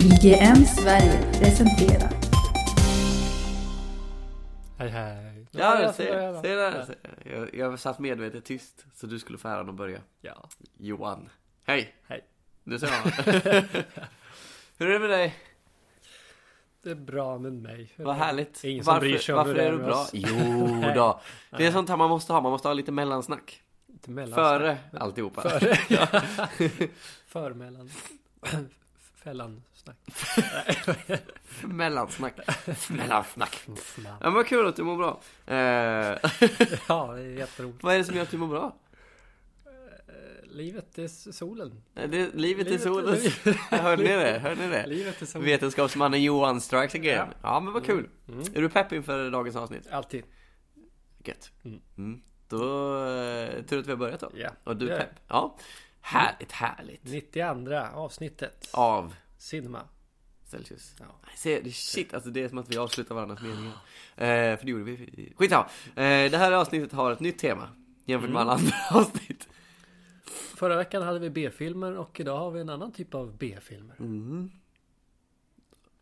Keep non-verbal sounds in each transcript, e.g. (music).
IGM Sverige presenterar Hej hej. Ja, jag se, ska börja då. se där. Se. Jag, jag satt medvetet tyst så du skulle få äran att börja. Ja. Johan. Hej! Hej. Nu ser man. (laughs) (laughs) Hur är det med dig? Det är bra med mig. Vad härligt. Ingen som varför bryr sig om varför hur det är är du med bra? oss. Jo (laughs) då. Det är sånt här man måste ha. Man måste ha lite mellansnack. Lite mellan- Före alltihopa. Före. För mellan. Fällan snack. (laughs) (laughs) Mellansnack. Mellansnack. Nej. Ja, men vad kul att du mår bra. Eh, (laughs) Ja, det är jätteroligt. vad är det som gör att du mår bra? Livet är solen. Eh, Det, livet, Livet är solen. Hörde ni det? Hörde ni det? Livet är solen. Vetenskapsmannen Johan strikes again. Ja, Ja. men vad kul. Mm. Är du pepp inför dagens avsnitt? Alltid. Gött. Mm. Mm. Då, eh, tur att vi har börjat då. Ja. Och du är pepp. Ja. Härligt, härligt. 92 avsnittet. Av Cinema. Celsius. Ja. Ser, det, shit, alltså det är som att vi avslutar varandras meningar. Eh, för det gjorde vi. Skitsamma. Eh, det här avsnittet har ett nytt tema. Jämfört med Mm. alla andra (laughs) avsnitt. Förra veckan hade vi B-filmer och idag har vi en annan typ av B-filmer. Mm.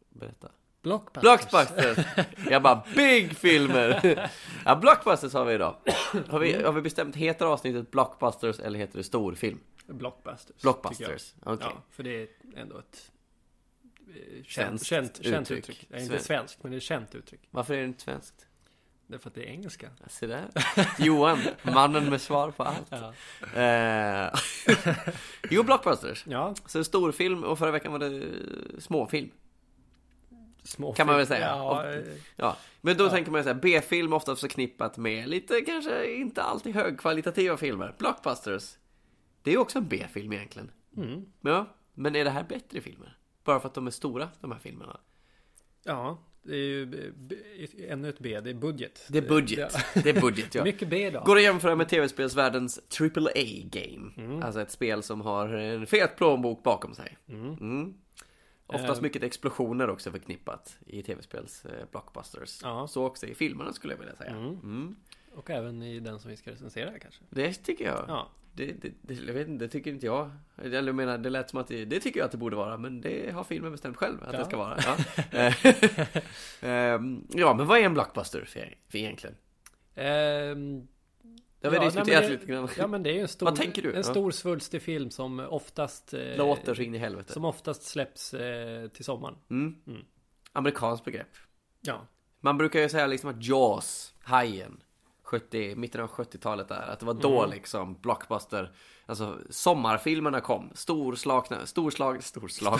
Berätta. Blockbusters. Blockbusters! (laughs) Jag bara, big filmer! Ja, Blockbusters har vi idag. (clears throat) Har vi, har vi bestämt, heter avsnittet Blockbusters eller heter det storfilm? Blockbusters. Blockbusters, okej. Ja, för det är ändå ett känt, Svenskt känt, känt uttryck. uttryck. Nej, inte Sven- svenskt, men det är känt uttryck. Varför är det inte svenskt? Därför att det är engelska. Ja, Se där. Johan, mannen med svar på allt. Ja. Eh, (laughs) jo, Blockbusters. ja, Så storfilm och förra veckan var det småfilm. små Kan man väl säga. Ja, Och- eh, Ja, men då Ja. tänker man ju såhär, B-film ofta förknippat med lite, kanske inte alltid högkvalitativa filmer. Blockbusters, det är ju också en B-film egentligen. mm. Ja, men är det här bättre filmer? Bara för att de är stora, de här filmerna? ja, det är ju ännu ett B, det är budget. Det är budget. (laughs) Det är budget, Ja. ja. Mycket B idag. Går att jämföra med tv-spelsvärldens AAA-game. Mm. Alltså ett spel som har en fet plånbok bakom sig. Mm. Mm. Oftast Eh. mycket explosioner också förknippat i tv-spels eh, blockbusters. Ja. Så också i filmerna skulle jag vilja säga. Mm. Mm. Och även i den som vi ska recensera kanske. Det tycker jag. Ja, Det, det, det, jag vet inte, det tycker inte jag. Eller jag menar, det lät som att det, det tycker jag att det borde vara, men det har filmen bestämt själv att Ja. det ska vara. Ja. (laughs) Ehm, ja, men vad är en blockbuster för, för egentligen? Ehm, Det har vi ja, nej, diskuterat det- lite grann. Ja men det är ju en (laughs) stor, en stor svulstig film som oftast eh, Låter så in i helvete. Som oftast släpps eh, till sommaren. Mm. Mm. Amerikanskt begrepp. Ja. Man brukar ju säga liksom att Jaws, Hajen, 70, mitten av 70-talet där, att det var då Mm. liksom blockbuster, alltså sommarfilmerna kom, storslagna, storslag, storslagna,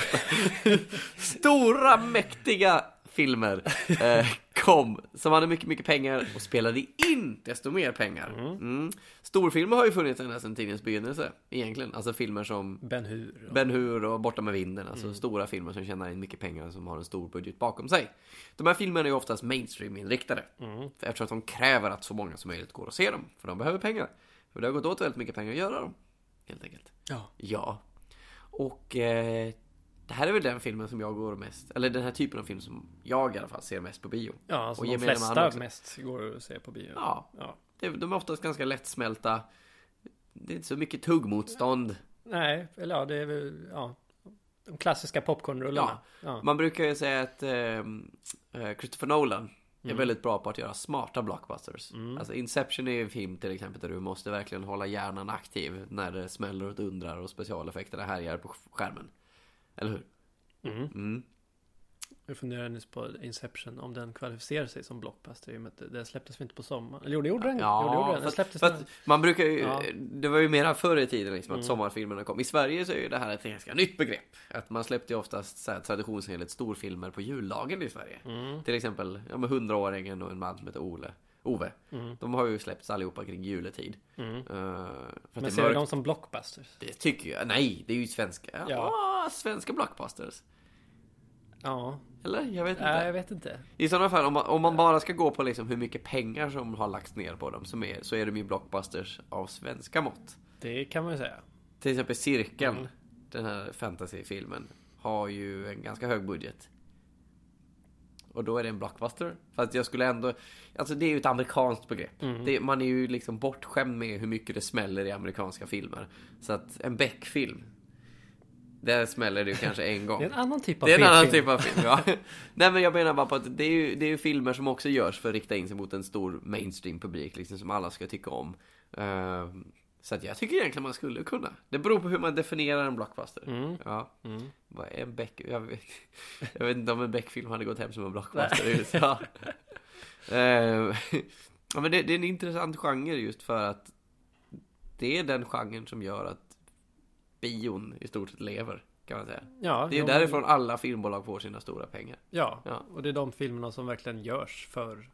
(laughs) (laughs) stora mäktiga filmer eh, kom, som hade mycket, mycket pengar och spelade in desto mer pengar. Mm. Storfilmer har ju funnits ända sedan tidens begynnelse, egentligen, alltså filmer som Ben Hur. och- Ben Hur och Borta med vinden, alltså Mm. stora filmer som tjänar in mycket pengar och som har en stor budget bakom sig. De här filmerna är ju oftast mainstream-inriktade. Mm. Eftersom att de kräver att så många som möjligt går och ser dem. För de behöver pengar. För det har gått åt väldigt mycket pengar att göra dem. Helt enkelt. Ja. Ja. Och eh, det här är väl den filmen som jag går mest, eller den här typen av film som jag i alla fall ser mest på bio. Ja, alltså Och de flesta mest går att se på bio. Ja, ja. det, de är oftast ganska lättsmälta. Det är inte så mycket tuggmotstånd. Nej, eller ja, det är väl, ja. De klassiska popcornrullarna. Ja. Man brukar ju säga att eh, eh, Christopher Nolan är Mm. väldigt bra på att göra smarta blockbusters. Mm. Alltså Inception är ju en film till exempel där du måste verkligen hålla hjärnan aktiv när det smäller och dundrar och specialeffekterna härjar på skärmen. Eller hur? Mm. Mm. Jag funderar nyss på Inception, om den kvalificerar sig som blockbuster. i och med att Den släpptes väl inte på sommaren? Eller jo, det gjorde den. Ja, jo, det gjorde den. den fast- släpptes fast man brukar ju, Ja. det var ju mera förr i tiden liksom att Mm. sommarfilmerna kom. I Sverige så är ju det här ett ganska nytt begrepp. Att man släppte ju oftast så här, traditionsenligt storfilmer på juldagen i Sverige. Mm. Till exempel, ja med hundraåringen och en man som heter Ole. Ove. Mm. De har ju släppts allihopa kring juletid. Mm. Uh, Men ser du dem som blockbusters? Det tycker jag. Nej, det är ju svenska. Ja, Ja. svenska blockbusters. Ja, Eller? Jag vet inte. Nej, jag vet inte. I sådana fall, om man, om man bara ska gå på liksom hur mycket pengar som har lagts ner på dem, som är, så är de ju blockbusters av svenska mått. Det kan man ju säga. Till exempel Cirkeln, Mm. den här fantasyfilmen, har ju en ganska hög budget. Och då är det en blockbuster. Fast jag skulle ändå... Alltså det är ju ett amerikanskt begrepp. Mm. Det, man är ju liksom bortskämd med hur mycket det smäller i amerikanska filmer. Så att en Beck-film. Där smäller det ju kanske en gång. (laughs) Det är en annan typ av Det är en annan film. typ av film, ja. (laughs) Nej men jag menar bara på att det är ju, det är ju filmer som också görs för att rikta in sig mot en stor mainstream-publik, liksom som alla ska tycka om. Eh, så att jag tycker egentligen man skulle kunna. Det beror på hur man definierar en blockbuster. Mm. Ja. Mm. Vad är en Beck? Jag vet, (laughs) jag vet inte om en Beck-film hade gått hem som en blockbuster i USA. Eh, ja, men det, det är en intressant genre just för att det är den genren som gör att bion i stort sett lever, kan man säga. Ja, Det är de- därifrån alla filmbolag får sina stora pengar. Ja, Ja. och det är de filmerna som verkligen görs för,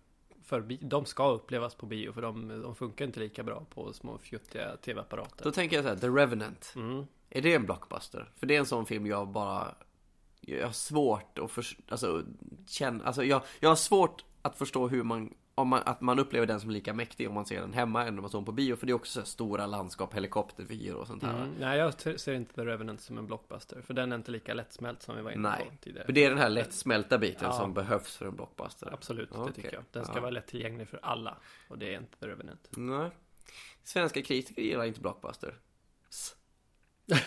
för De ska upplevas på bio för de, de funkar inte lika bra på små fjuttiga tv-apparater. Då tänker jag så här, The Revenant. Mm. Är det en blockbuster? För det är en sån film jag bara... Jag har svårt att förstå... Alltså, känna... Alltså, jag, jag har svårt att förstå hur man... Man, att man upplever den som lika mäktig om man ser den hemma än om man ser den på bio. För det är också så stora landskap, helikoptervyer och sånt här. Mm. Nej, jag ser inte The Revenant som en blockbuster. För den är inte lika lättsmält som vi var inne Nej. på tidigare. För det är den här lättsmälta biten Ja. som behövs för en blockbuster. Absolut, det tycker jag. Den ska Ja. vara lättillgänglig för alla. Och det är inte The Revenant. Nej. Svenska kritiker gillar inte blockbuster. (laughs) (laughs) Nej,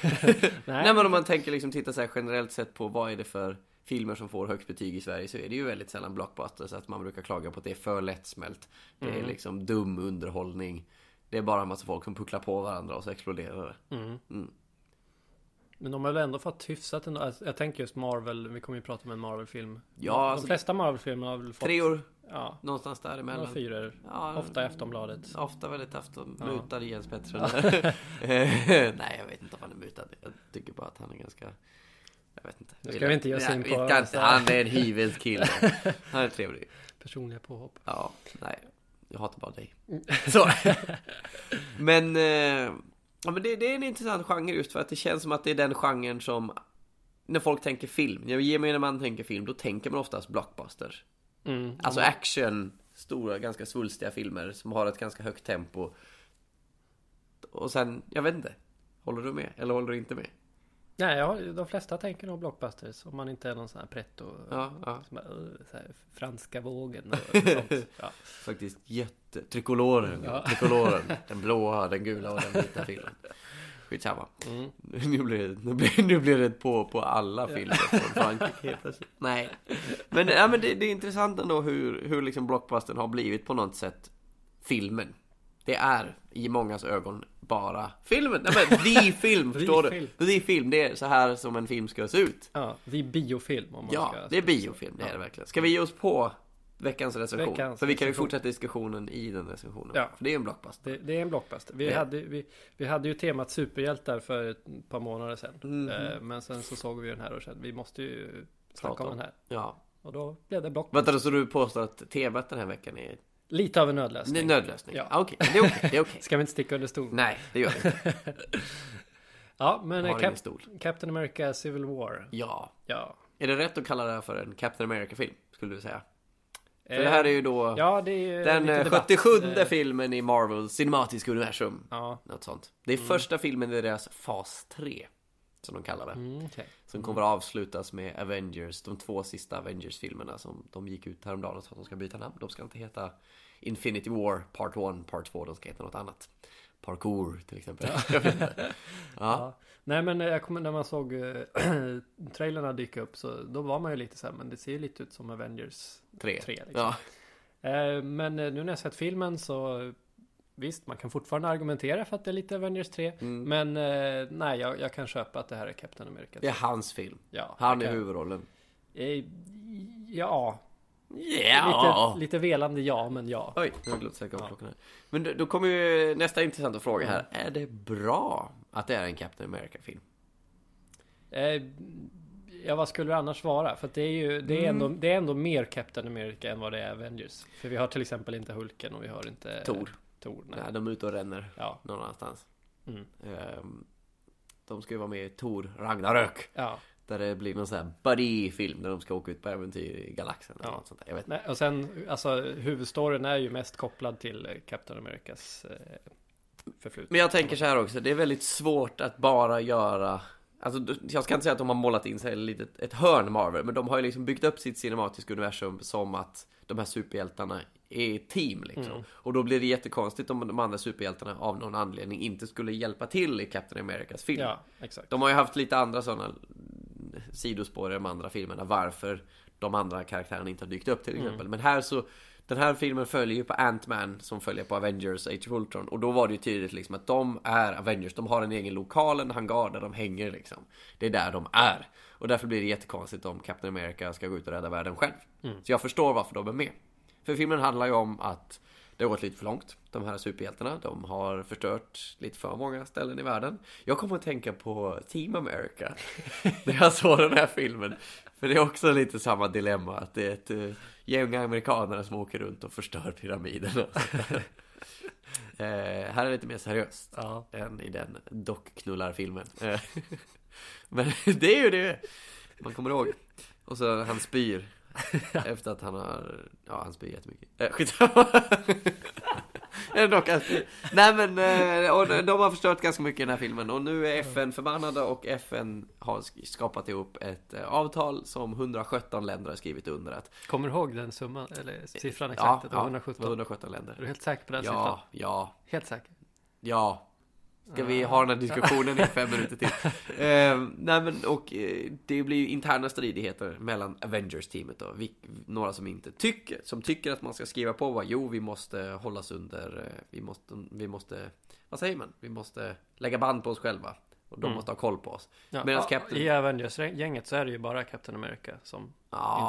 Nej men om man tänker liksom titta så här generellt sett på vad är det för filmer som får högst betyg i Sverige så är det ju väldigt sällan blockbusters. Att man brukar klaga på att det är för lättsmält. Det är Mm. liksom dum underhållning. Det är bara en massa folk som pucklar på varandra och så exploderar det. Mm. Mm. Men de har väl ändå fått hyfsat ändå. Alltså, Jag tänker just Marvel. Vi kommer ju prata om en Marvel-film. Ja, de alltså- flesta Marvel-filmer har väl fått... Treor, Ja, någonstans däremellan. några fyror. Ja, Ofta i Aftonbladet. Ofta väldigt afton. Ja. Mutad Jens Pettersson. (laughs) (laughs) Nej, jag vet inte om han är mutad. Jag tycker bara att han är ganska... Jag vet inte. Nu ska vi inte ge oss in på- inte. Han är en hyvens kille. (laughs) Han är trevlig. Personliga påhopp. Ja, nej. Jag hatar bara dig. (laughs) Så. (laughs) Men, eh, ja, men det, det är en intressant genre just för att det känns som att det är den genren som när folk tänker film, när gemene man tänker film, då tänker man oftast blockbuster. Mm. Alltså action, stora, ganska svulstiga filmer som har ett ganska högt tempo. Och sen, jag vet inte. Håller du med? Eller håller du inte med? Nej, ja, de flesta tänker nog blockbusters. Om man inte är någon sån här pretto. Ja, ja. Så här, franska vågen och (laughs) sånt. Ja. Faktiskt jätte... Trikoloren. Ja. Trikoloren. (laughs) Den blåa, den gula och den vita filmen. Skitsamma. Mm. (laughs) Nu blir det, nu blir, nu blir det på, på alla filmer från Frankrike. Nej. Men, ja, men det, det är intressant ändå hur, hur liksom blockbustern har blivit på något sätt filmen. Det är i mångas ögon bara filmen. Nej men the (laughs) film, förstår du? film. The film, det är så här som en film ska se ut. ja, är biofilm om man Ja, ska... det är biofilm, det är det verkligen. Ska vi ge oss på veckans recension? Veckans För vi kan ju recension. fortsätta diskussionen i den recensionen. Ja. För det är ju en blockbuster. Det, det är en blockbuster. Vi, Ja. hade, vi, vi hade ju temat superhjältar för ett par månader sedan. Mhm. Eh, Men sen så såg vi den här och kände vi måste ju snacka Prata om om. den här. Ja. Och då blev det blockbuster. Vänta, så du påstår att temat den här veckan är Lite av en en nödlösning. nödlösning? Ja. Ja. Okej, det är okej. Är okej. (laughs) Ska vi inte sticka under stol? Nej, det gör det inte. (laughs) Ja, men eh, Cap- stol. Captain America Civil War. Ja. Ja. Är det rätt att kalla det här för en Captain America-film? Skulle du säga? För Eh, det här är ju då Ja, det är ju den lite eh, debatt. 77 Eh, filmen i Marvels cinematiska universum. Ja. Något sånt. Det är första filmen i deras fas 3. Som de kallar det. Mm, okej. Som kommer att avslutas med Avengers, de två sista Avengers-filmerna som de gick ut häromdagen och sa att de ska byta namn. De ska inte heta Infinity War Part 1, Part 2, de ska heta något annat. Parkour till exempel. Inte. (laughs) ja. Ja. Nej men eh, jag kommer när man såg äh, (clears throat) trailerna dyka upp så då var man ju lite så här, men det ser ju lite ut som Avengers tre. 3 liksom. Ja. Eh, Men eh, nu när jag sett filmen så Visst, man kan fortfarande argumentera för att det är lite Avengers 3 Mm. Men eh, nej, jag, jag kan köpa att det här är Captain America 3. Det är hans film. ja, Han är huvudrollen. Eh, Ja, Ja. lite, lite velande ja, men ja. Oj, jag sätta Ja. av klockan här. Men då, då kommer ju nästa intressanta fråga här. Är det bra att det är en Captain America-film? Eh, Ja, vad skulle det annars vara? För att det är ju det är, Mm. ändå, det är ändå mer Captain America än vad det är Avengers. För vi har till exempel inte Hulken och vi har inte Thor. Thor nej. De är ute och ränner Ja, någon annanstans. mm. Ehm, De ska ju vara med i Thor Ragnarök. ja. Där det blir någon sån här buddy-film där de ska åka ut på äventyr i galaxen. Eller Ja. något sånt där. Jag vet. Nej, och sen, alltså huvudstoryn är ju mest kopplad till eh, Captain Americas eh, förflutna. Men jag tänker så här också, det är väldigt svårt att bara göra Alltså, jag ska inte säga att de har målat in sig litet- ett hörn Marvel, men de har ju liksom byggt upp sitt cinematiska universum som att de här superhjältarna är team liksom. Mm. Och då blir det jättekonstigt om de andra superhjältarna av någon anledning inte skulle hjälpa till i Captain Americas film. Ja, exakt. De har ju haft lite andra sådana sidospår i de andra filmerna varför de andra karaktärerna inte har dykt upp till Mm. exempel. Men här så den här filmen följer ju på Ant-Man som följer på Avengers Age of Ultron och då var det ju tydligt liksom att de är Avengers. De har en egen lokal, en hangar där de hänger liksom. Det är där de är. Och därför blir det jättekonstigt om Captain America ska gå ut och rädda världen själv. Så jag förstår varför de är med. För filmen handlar ju om att det har gått lite för långt. De här superhjältarna, de har förstört lite för många ställen i världen. Jag kommer att tänka på Team America. (laughs) När jag såg den här filmen. För det är också lite samma dilemma. Att det är ett uh, gäng amerikanare som åker runt och förstör pyramiderna. (laughs) Eh, här är det lite mer seriöst. Ja. Än i den dockknullarfilmen. Eh, (laughs) Men det är ju det man kommer ihåg. Och så han spyr. (laughs) Efter att han har, ja han spyr jättemycket. Eh, skitsamma. (laughs) Spyr. Nej men, eh, och de har förstört ganska mycket i den här filmen. Och nu är FN förbannade och FN har sk- skapat ihop ett eh, avtal som 117 länder har skrivit under. Att, Kommer du ihåg den summan, eller siffran ja, exakt? var ja, 117. det var 117 länder. Är du helt säker på den siffran? Ja, ja, Helt säker? Ja. Ska vi ha den här diskussionen i fem minuter till? (laughs) Eh, nej men och eh, det blir ju interna stridigheter mellan Avengers-teamet och vi, några som inte tycker, som tycker att man ska skriva på vad, jo vi måste hållas under, eh, vi måste, vi måste, vad säger man? Vi måste lägga band på oss själva. Och de Mm. måste ha koll på oss. Ja, Medan ja, Captain- I Avengers-gänget så är det ju bara Captain America som inte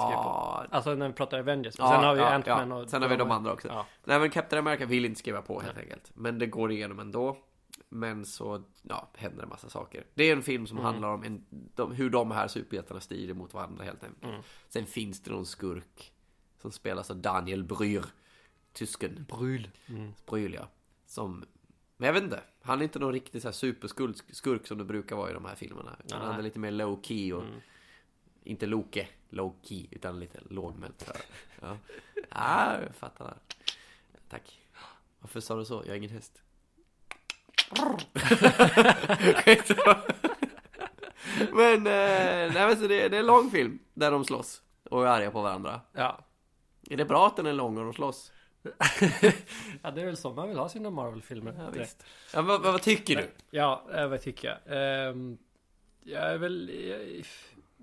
skriver på. Alltså när vi pratar Avengers. Ja, sen har vi ja, Ant-Man ja. och... Sen har vi de andra också. Nej men Captain America vill inte skriva på helt enkelt. Men det går igenom ändå. Men så, ja, händer en massa saker. Det är en film som handlar om en, de, hur de här superhjältarna strider mot varandra helt enkelt. Mm. Sen finns det någon skurk som spelas av Daniel Brühl. Tysken. Bryl. Mm. Brühl ja. Som, men jag vet inte. Han är inte någon riktig så här superskurk skurk som det brukar vara i de här filmerna. Nej. han är lite mer low key och Mm. inte Loke, low key, utan lite lågmält. här. Ja. ah, jag fattar. Tack. Varför sa du så? Jag är ingen häst. (laughs) men, eh, nej, men så det, det är en lång film där de slåss och är arga på varandra. Ja. Är det bra att den är lång och de slåss? (laughs) ja, det är väl så man vill ha sina Marvel-filmer. Ja, visst. Ja, vad, vad tycker du? Ja, eh, vad tycker jag? Ehm, jag är väl... jag-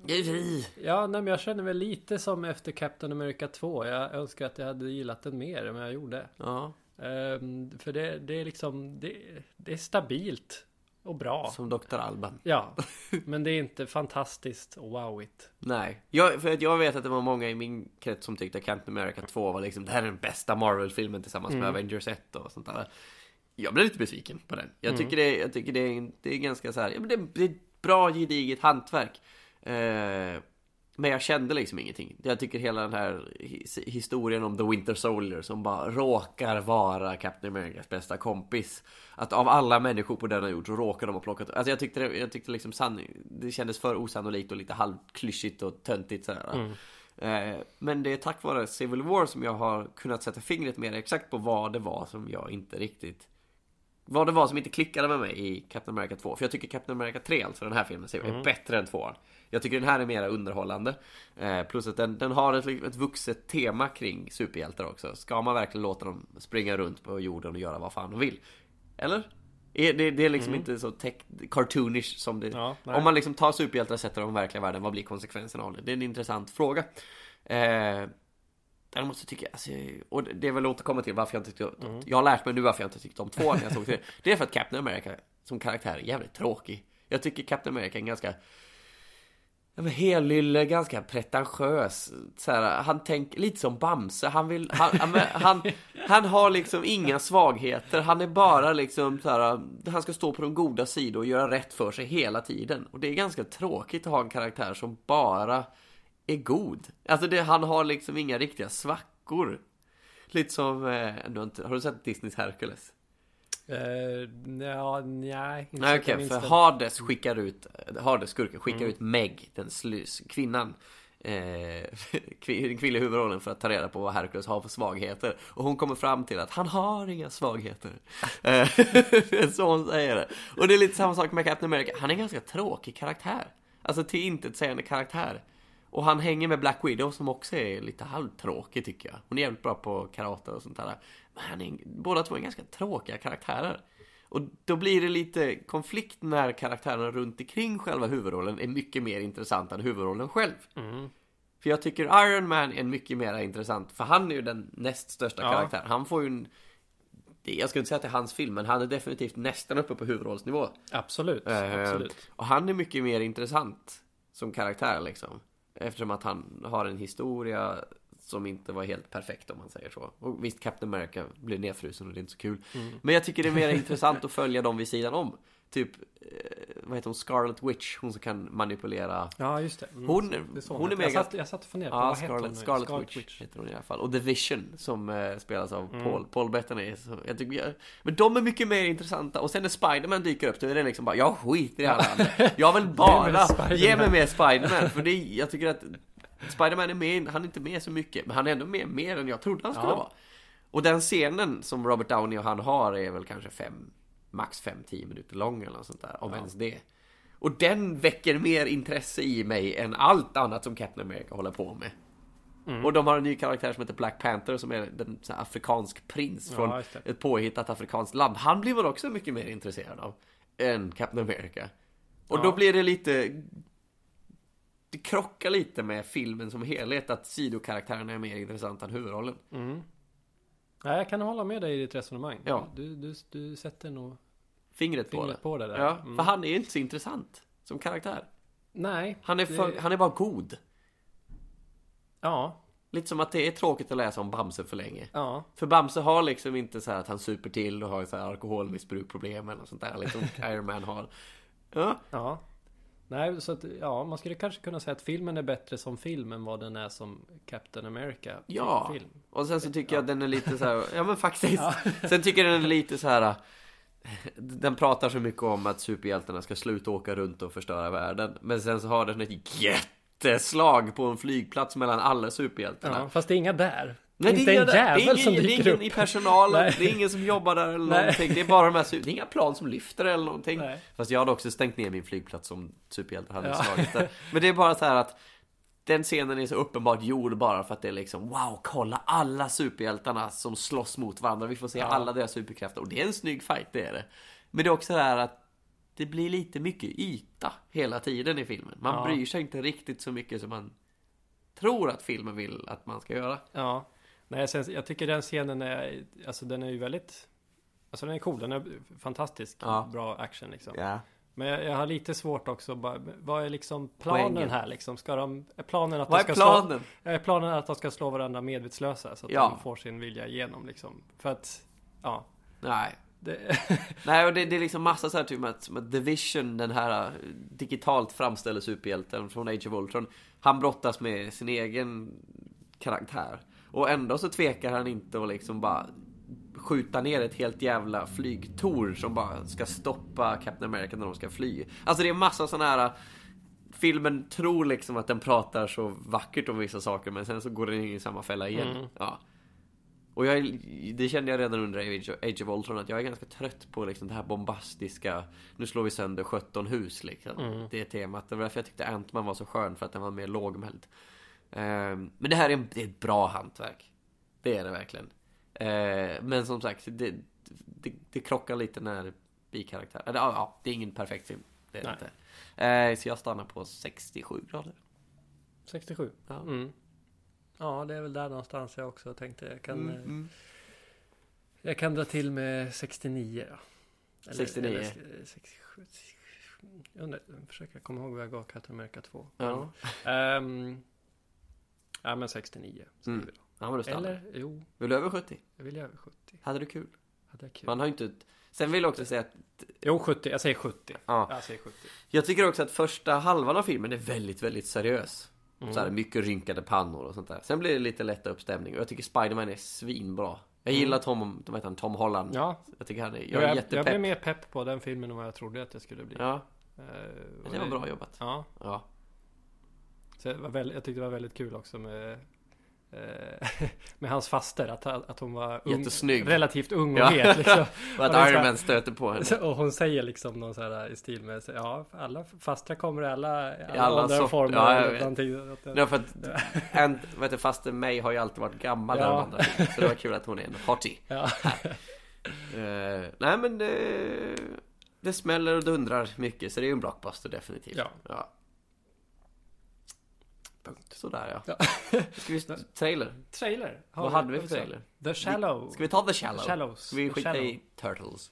Givetvis. Ja, nej, men jag känner väl lite som efter Captain America 2. Jag önskar att jag hade gillat den mer än vad jag gjorde. Ja, Ehm, för det, det är liksom... Det, det är stabilt och bra. som Dr. Alban. Ja, (laughs) men det är inte fantastiskt och wowigt. Nej, jag, för att jag vet att det var många i min krets som tyckte att Captain America 2 var liksom Det här är den bästa Marvel-filmen tillsammans med Mm. Avengers 1 och sånt där Jag blev lite besviken på den Jag Mm. tycker, det, jag tycker det, är, det är ganska så här, ja, men det, det är bra gediget hantverk eh, Men jag kände liksom ingenting. Jag tycker hela den här his- historien om The Winter Soldier som bara råkar vara Captain Americas bästa kompis. Att av alla människor på denna jord så råkar de ha plockat Alltså jag tyckte, det, jag tyckte liksom sanning, det kändes för osannolikt och lite halvklyschigt och töntigt sådär Mm. Eh, Men det är tack vare Civil War som jag har kunnat sätta fingret mer exakt på vad det var som jag inte riktigt Vad det var som inte klickade med mig i Captain America 2 För jag tycker Captain America 3, alltså den här filmen, är Mm. bättre än 2 Jag tycker den här är mer underhållande eh, Plus att den, den har ett, ett vuxet tema kring superhjältar också Ska man verkligen låta dem springa runt på jorden och göra vad fan de vill? Eller? Det, det är liksom inte så tech, cartoonish som det Ja. Om man liksom tar superhjältar och sätter dem i verkliga världen, vad blir konsekvenserna av det? Det är en intressant fråga. Eh, däremot så tycker jag, alltså, och det är väl att till varför jag inte tyckte Mm. Jag har lärt mig nu varför jag inte tyckte om två när jag såg det. Det är för att Captain America som karaktär är jävligt tråkig. Jag tycker Captain America är en ganska helylle, ganska pretentiös. Så här, han tänker lite som Bamse. Han vill, han, men han, han har liksom inga svagheter. Han är bara liksom så här, han ska stå på de goda sidor och göra rätt för sig hela tiden. Och det är ganska tråkigt att ha en karaktär som bara är god. Alltså det, han har liksom inga riktiga svackor. Lite som, eh, du har, inte, har du sett Disneys Hercules? Uh, ja, nej. Inte Nej okej, minns för det. Hades skickar ut, Hades skurken skickar Mm. ut Meg, den slys, kvinnan eh, (laughs) kvin- Den kvinnliga huvudrollen för att ta reda på vad Hercules har för svagheter Och hon kommer fram till att han har inga svagheter (laughs) Eh, (laughs) Så hon säger det Och det är lite samma sak med Captain America Han är en ganska tråkig karaktär Alltså till intet sägande karaktär Och han hänger med Black Widow som också är lite halvtråkig tycker jag. Hon är jävligt bra på karate och sånt där. Men han är, båda två är ganska tråkiga karaktärer. Och då blir det lite konflikt när karaktärerna runt omkring själva huvudrollen är mycket mer intressant än huvudrollen själv. Mm. För jag tycker Iron Man är mycket mer intressant, för han är ju den näst största Ja. karaktären. Han får ju en... Jag ska inte säga att det är hans film, men han är definitivt nästan uppe på huvudrollsnivå. Absolut, Eh, absolut. Och han är mycket mer intressant som karaktär liksom. Eftersom att han har en historia som inte var helt perfekt om man säger så. Och visst, Captain America blev nedfrusen och det är inte så kul. Mm. Men jag tycker det är mer intressant att följa dem vid sidan om. Typ, eh, vad heter hon, Scarlet Witch, hon som kan manipulera. Ja, just det. Mm, Hon- det hon är jag, mega- satt, jag satt och funderade på Ja, vad hette hon Scarlet? Scarlet, Witch, heter hon i alla fall. Och The Vision som eh, spelas av Mm. Paul, Paul Bettany. Jag tycker, jag, men de är mycket mer intressanta. Och sen när Spiderman dyker upp, då är det liksom bara, jag skiter i alla andra. Jag vill bara, (laughs) ge mig mer Spiderman. För det, jag tycker att Spiderman är med, han är inte med så mycket. Men han är ändå med mer än jag trodde han skulle Ja. vara. Och den scenen som Robert Downey och han har är väl kanske fem, max 5-10 minuter lång eller något sånt där. Om Ja. ens det. Och den väcker mer intresse i mig än allt annat som Captain America håller på med. Mm. Och de har en ny karaktär som heter Black Panther som är en afrikansk prins Ja, från det. ett påhittat afrikanskt land. Han blir man också mycket mer intresserad av än Captain America. Och Ja. då blir det lite... Det krockar lite med filmen som helhet att sidokaraktärerna är mer intressanta än huvudrollen. Mm. Nej, jag kan hålla med dig i ditt resonemang. Ja. Du, du, du sätter nog Fingret på fingret det. på det. Ja, Mm. för han är inte så intressant som karaktär. Nej. Han är, för, det- han är bara god. Ja. Lite som att det är tråkigt att läsa om Bamse för länge. Ja. För Bamse har liksom inte så här att han super till och har så här alkoholmissbrukproblem eller sånt där. Liksom (laughs) Iron Man har. Ja, Ja. Nej, så att, ja, man skulle kanske kunna säga att filmen är bättre som film än vad den är som Captain America Ja. film. och sen så tycker jag att den är lite så här, ja men faktiskt. (laughs) Sen tycker jag den är lite så här. (laughs) Den pratar så mycket om att superhjältarna ska sluta åka runt och förstöra världen. Men sen så har den ett jätteslag på en flygplats mellan alla superhjältarna. Ja, fast det är inga där. Nej, inte det är en inga där. jävel det är ingen, som det är ingen upp. i personalen, Nej. det är ingen som jobbar där eller Nej. någonting. Det är bara de här. Det är inga plan som lyfter eller någonting. Nej. Fast jag hade också stängt ner min flygplats som superhjältar hade Ja. slagit där. Men det är bara så här att den scenen är så uppenbart gjord bara för att det är liksom Wow, kolla alla superhjältarna som slåss mot varandra. Vi får se Ja. alla deras superkrafter. Och det är en snygg fight, det är det. Men det är också det här att det blir lite mycket yta hela tiden i filmen. Man Ja. bryr sig inte riktigt så mycket som man tror att filmen vill att man ska göra. Ja. Nej, sen, jag tycker den scenen är, alltså den är ju väldigt, alltså den är cool, den är fantastisk, Ja. bra action liksom. Ja. Men jag, jag har lite svårt också, bara, vad är liksom planen Poängen. här liksom? Ska de, är planen att Vad de är ska planen? slå, är planen att de ska slå varandra medvetslösa så att Ja. de får sin vilja igenom liksom? För att, ja, Nej. det, (laughs) Nej, och det, det är liksom massa så här typ att, som att Division, den här eh, digitalt framställde superhjälten från Age of Ultron, han brottas med sin egen karaktär. Och ändå så tvekar han inte att liksom bara skjuta ner ett helt jävla flygtor som bara ska stoppa Captain America när de ska fly. Alltså det är massa sådana här Filmen tror liksom att den pratar så vackert om vissa saker men sen så går den in i samma fälla igen. Mm. Ja. Och jag, det kände jag redan under Age of, Age of Ultron att jag är ganska trött på liksom det här bombastiska Nu slår vi sönder 17 hus liksom. Mm. Det är temat. Det var därför jag tyckte Ant-Man var så skön för att den var mer lågmäld. Ehm, men det här är, en, det är ett bra hantverk. Det är det verkligen. Ehm, men som sagt, det, det, det krockar lite när bikaraktär. Eller, Ja, ja, det är ingen perfekt film. Det är Nej. inte. Ehm, så jag stannar på 67 grader. 67. Ja. Mm. Ja, det är väl där någonstans jag också tänkte. Jag kan, Mm, eh, mm. jag kan dra till med 69 då. 69. eh, 67. Jag undrar, jag försöker komma ihåg vad jag gav Captain America 2. Ja. Ehm, ja, men 69. säger Mm. Ja, men du. Eller, jo, Vill du över 70? jag vill över 70. Hade du kul? Hade jag kul. Man har ju inte... Sen vill jag också säga att Jo, 70. Jag säger 70. Ja. Jag säger 70. Jag tycker också att första halvan av filmen är väldigt, väldigt seriös. Mm. Så här, mycket rynkade pannor och sånt där. Sen blir det lite lätta uppstämning och jag tycker Spiderman är svinbra. Jag gillar Tom, vad heter han, Tom Holland. Mm. Ja, Jag tycker han är, jag jag, är jag, jättepepp. blev mer pepp på den filmen än vad jag trodde att det skulle bli. Ja, och det var bra jobbat. Ja, Ja. så det var väldigt, jag tyckte det var väldigt kul också med (laughs) med hans faster. Att, att hon var ung, Jättesnygg. relativt ung och Ja. het liksom. (laughs) Och att Iron Man stöter på henne. Och hon säger liksom någon så här i stil med Ja, alla fastrar kommer i alla, alla, alla åldrar och sort- former. ja, jag vet. Ja, för att en, vet du, faster May har ju alltid varit gammal i Ja. andra Så det var kul att hon är en hottie. (laughs) Ja. Eh, nej men det, det smäller och dundrar mycket så det är ju en blockbuster definitivt. Ja. ja. Punkt. Sådär ja. Ja. (laughs) Ska vi, trailer? Trailer. Har Vad hade vi för också. trailer? The Shallow. Ska vi ta The Shallow? Shallows. Ska vi The skita i Turtles?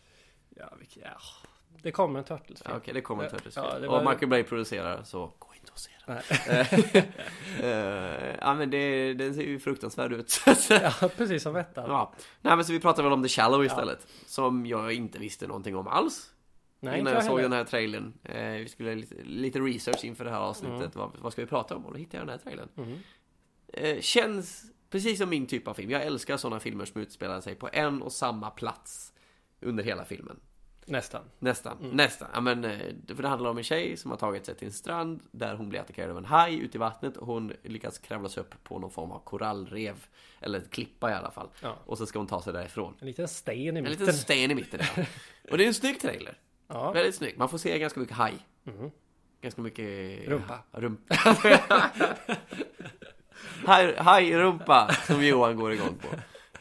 Ja, vilka, ja. Det kommer en Turtles Ja, Okej, det kommer en Turtles Ja, det Och var- Michael Bay producerar så gå inte och se den. Nej. (laughs) Eh, ja men det, den ser ju fruktansvärd ut. Ja, precis som ettan. ja. Nej men så vi pratar väl om The Shallow istället. Som jag inte visste någonting om alls. Nej, innan jag såg heller. den här trailern. Eh, vi skulle lite, lite research inför det här avsnittet. Vad, vad ska vi prata om? Och då hittade jag den här trailern. Mm. Eh, känns precis som min typ av film. Jag älskar sådana filmer som utspelar sig på en och samma plats under hela filmen. Nästan. Nästan, Mm. nästan. Ja, men, eh, för det handlar om en tjej som har tagit sig till en strand där hon blir attackerad av en haj ute i vattnet och hon lyckas kravla sig upp på någon form av korallrev. Eller ett klippa i alla fall. Ja. Och så ska hon ta sig därifrån. En liten sten i En mitten. liten sten i mitten ja. (laughs) Och det är en snygg trailer. Ja. Väldigt snygg. Man får se ganska mycket haj. Mhm. Ganska mycket... Rumpa. Rumpa. (laughs) haj, hajrumpa som Johan går igång på.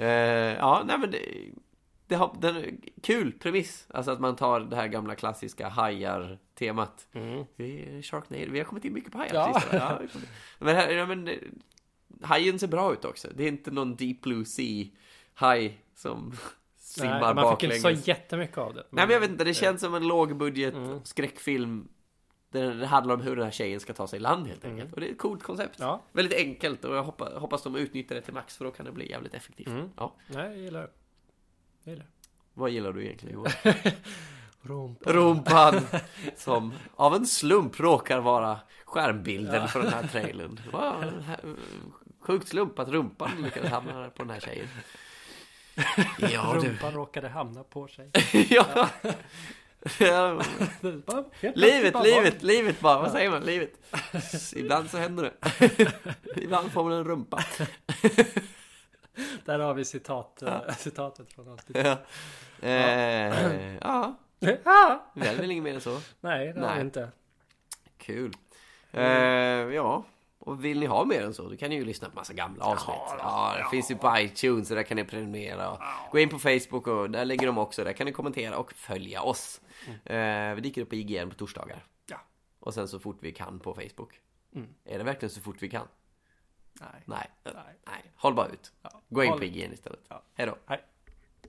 Eh, ja, nej men det, det har, den kul premiss. Alltså att man tar det här gamla klassiska hajar-temat. Mm. Vi är Sharknado, vi har kommit in mycket på hajar Ja. ja. Men, här, ja, men eh, hajen ser bra ut också. Det är inte någon Deep Blue Sea haj som simmar Nej, man fick inte baklänges. så jättemycket av det. Nej men jag vet inte, det känns som en lågbudget Mm. skräckfilm där det handlar om hur den här tjejen ska ta sig i land helt enkelt. Mm. Och det är ett coolt koncept. Ja, Väldigt enkelt och jag hoppas, hoppas de utnyttjar det till max för då kan det bli jävligt effektivt. Mm. Ja. nej, jag gillar det. Jag gillar Vad gillar du egentligen Johan? det. (laughs) Rumpa. Rumpan (laughs) som av en slump råkar vara skärmbilden Ja. för den här trailern. Wow, sjukt slump att rumpan lyckades hamna på den här tjejen. (laughs) Ja du. Rumpan råkade hamna på sig. (laughs) ja. ja. Bara- (laughs) Livet, bara- livet, livet bara. Vad säger man? Livet. Ibland så händer det. Ibland får man en rumpa. Där har vi citat, eh, citatet från avsnittet. Ja. Eh, ja, Ja. vi hade väl inget mer än så. Nej, det har vi inte. Kul. Eh, ja, och vill ni ha mer än så, då kan ni ju lyssna på massa gamla avsnitt. Ja, det finns ju på iTunes, och där kan ni prenumerera. Och Gå in på Facebook och där ligger de också. Där kan ni kommentera och följa oss. Eh, vi dyker upp på IGN på torsdagar. Ja. Och sen så fort vi kan på Facebook. Mm. Är det verkligen så fort vi kan? Nej. Nej. Nej. Nej. Håll bara ut. Ja. Gå in Håll- på IGN istället. Ja. Hej då. Hej.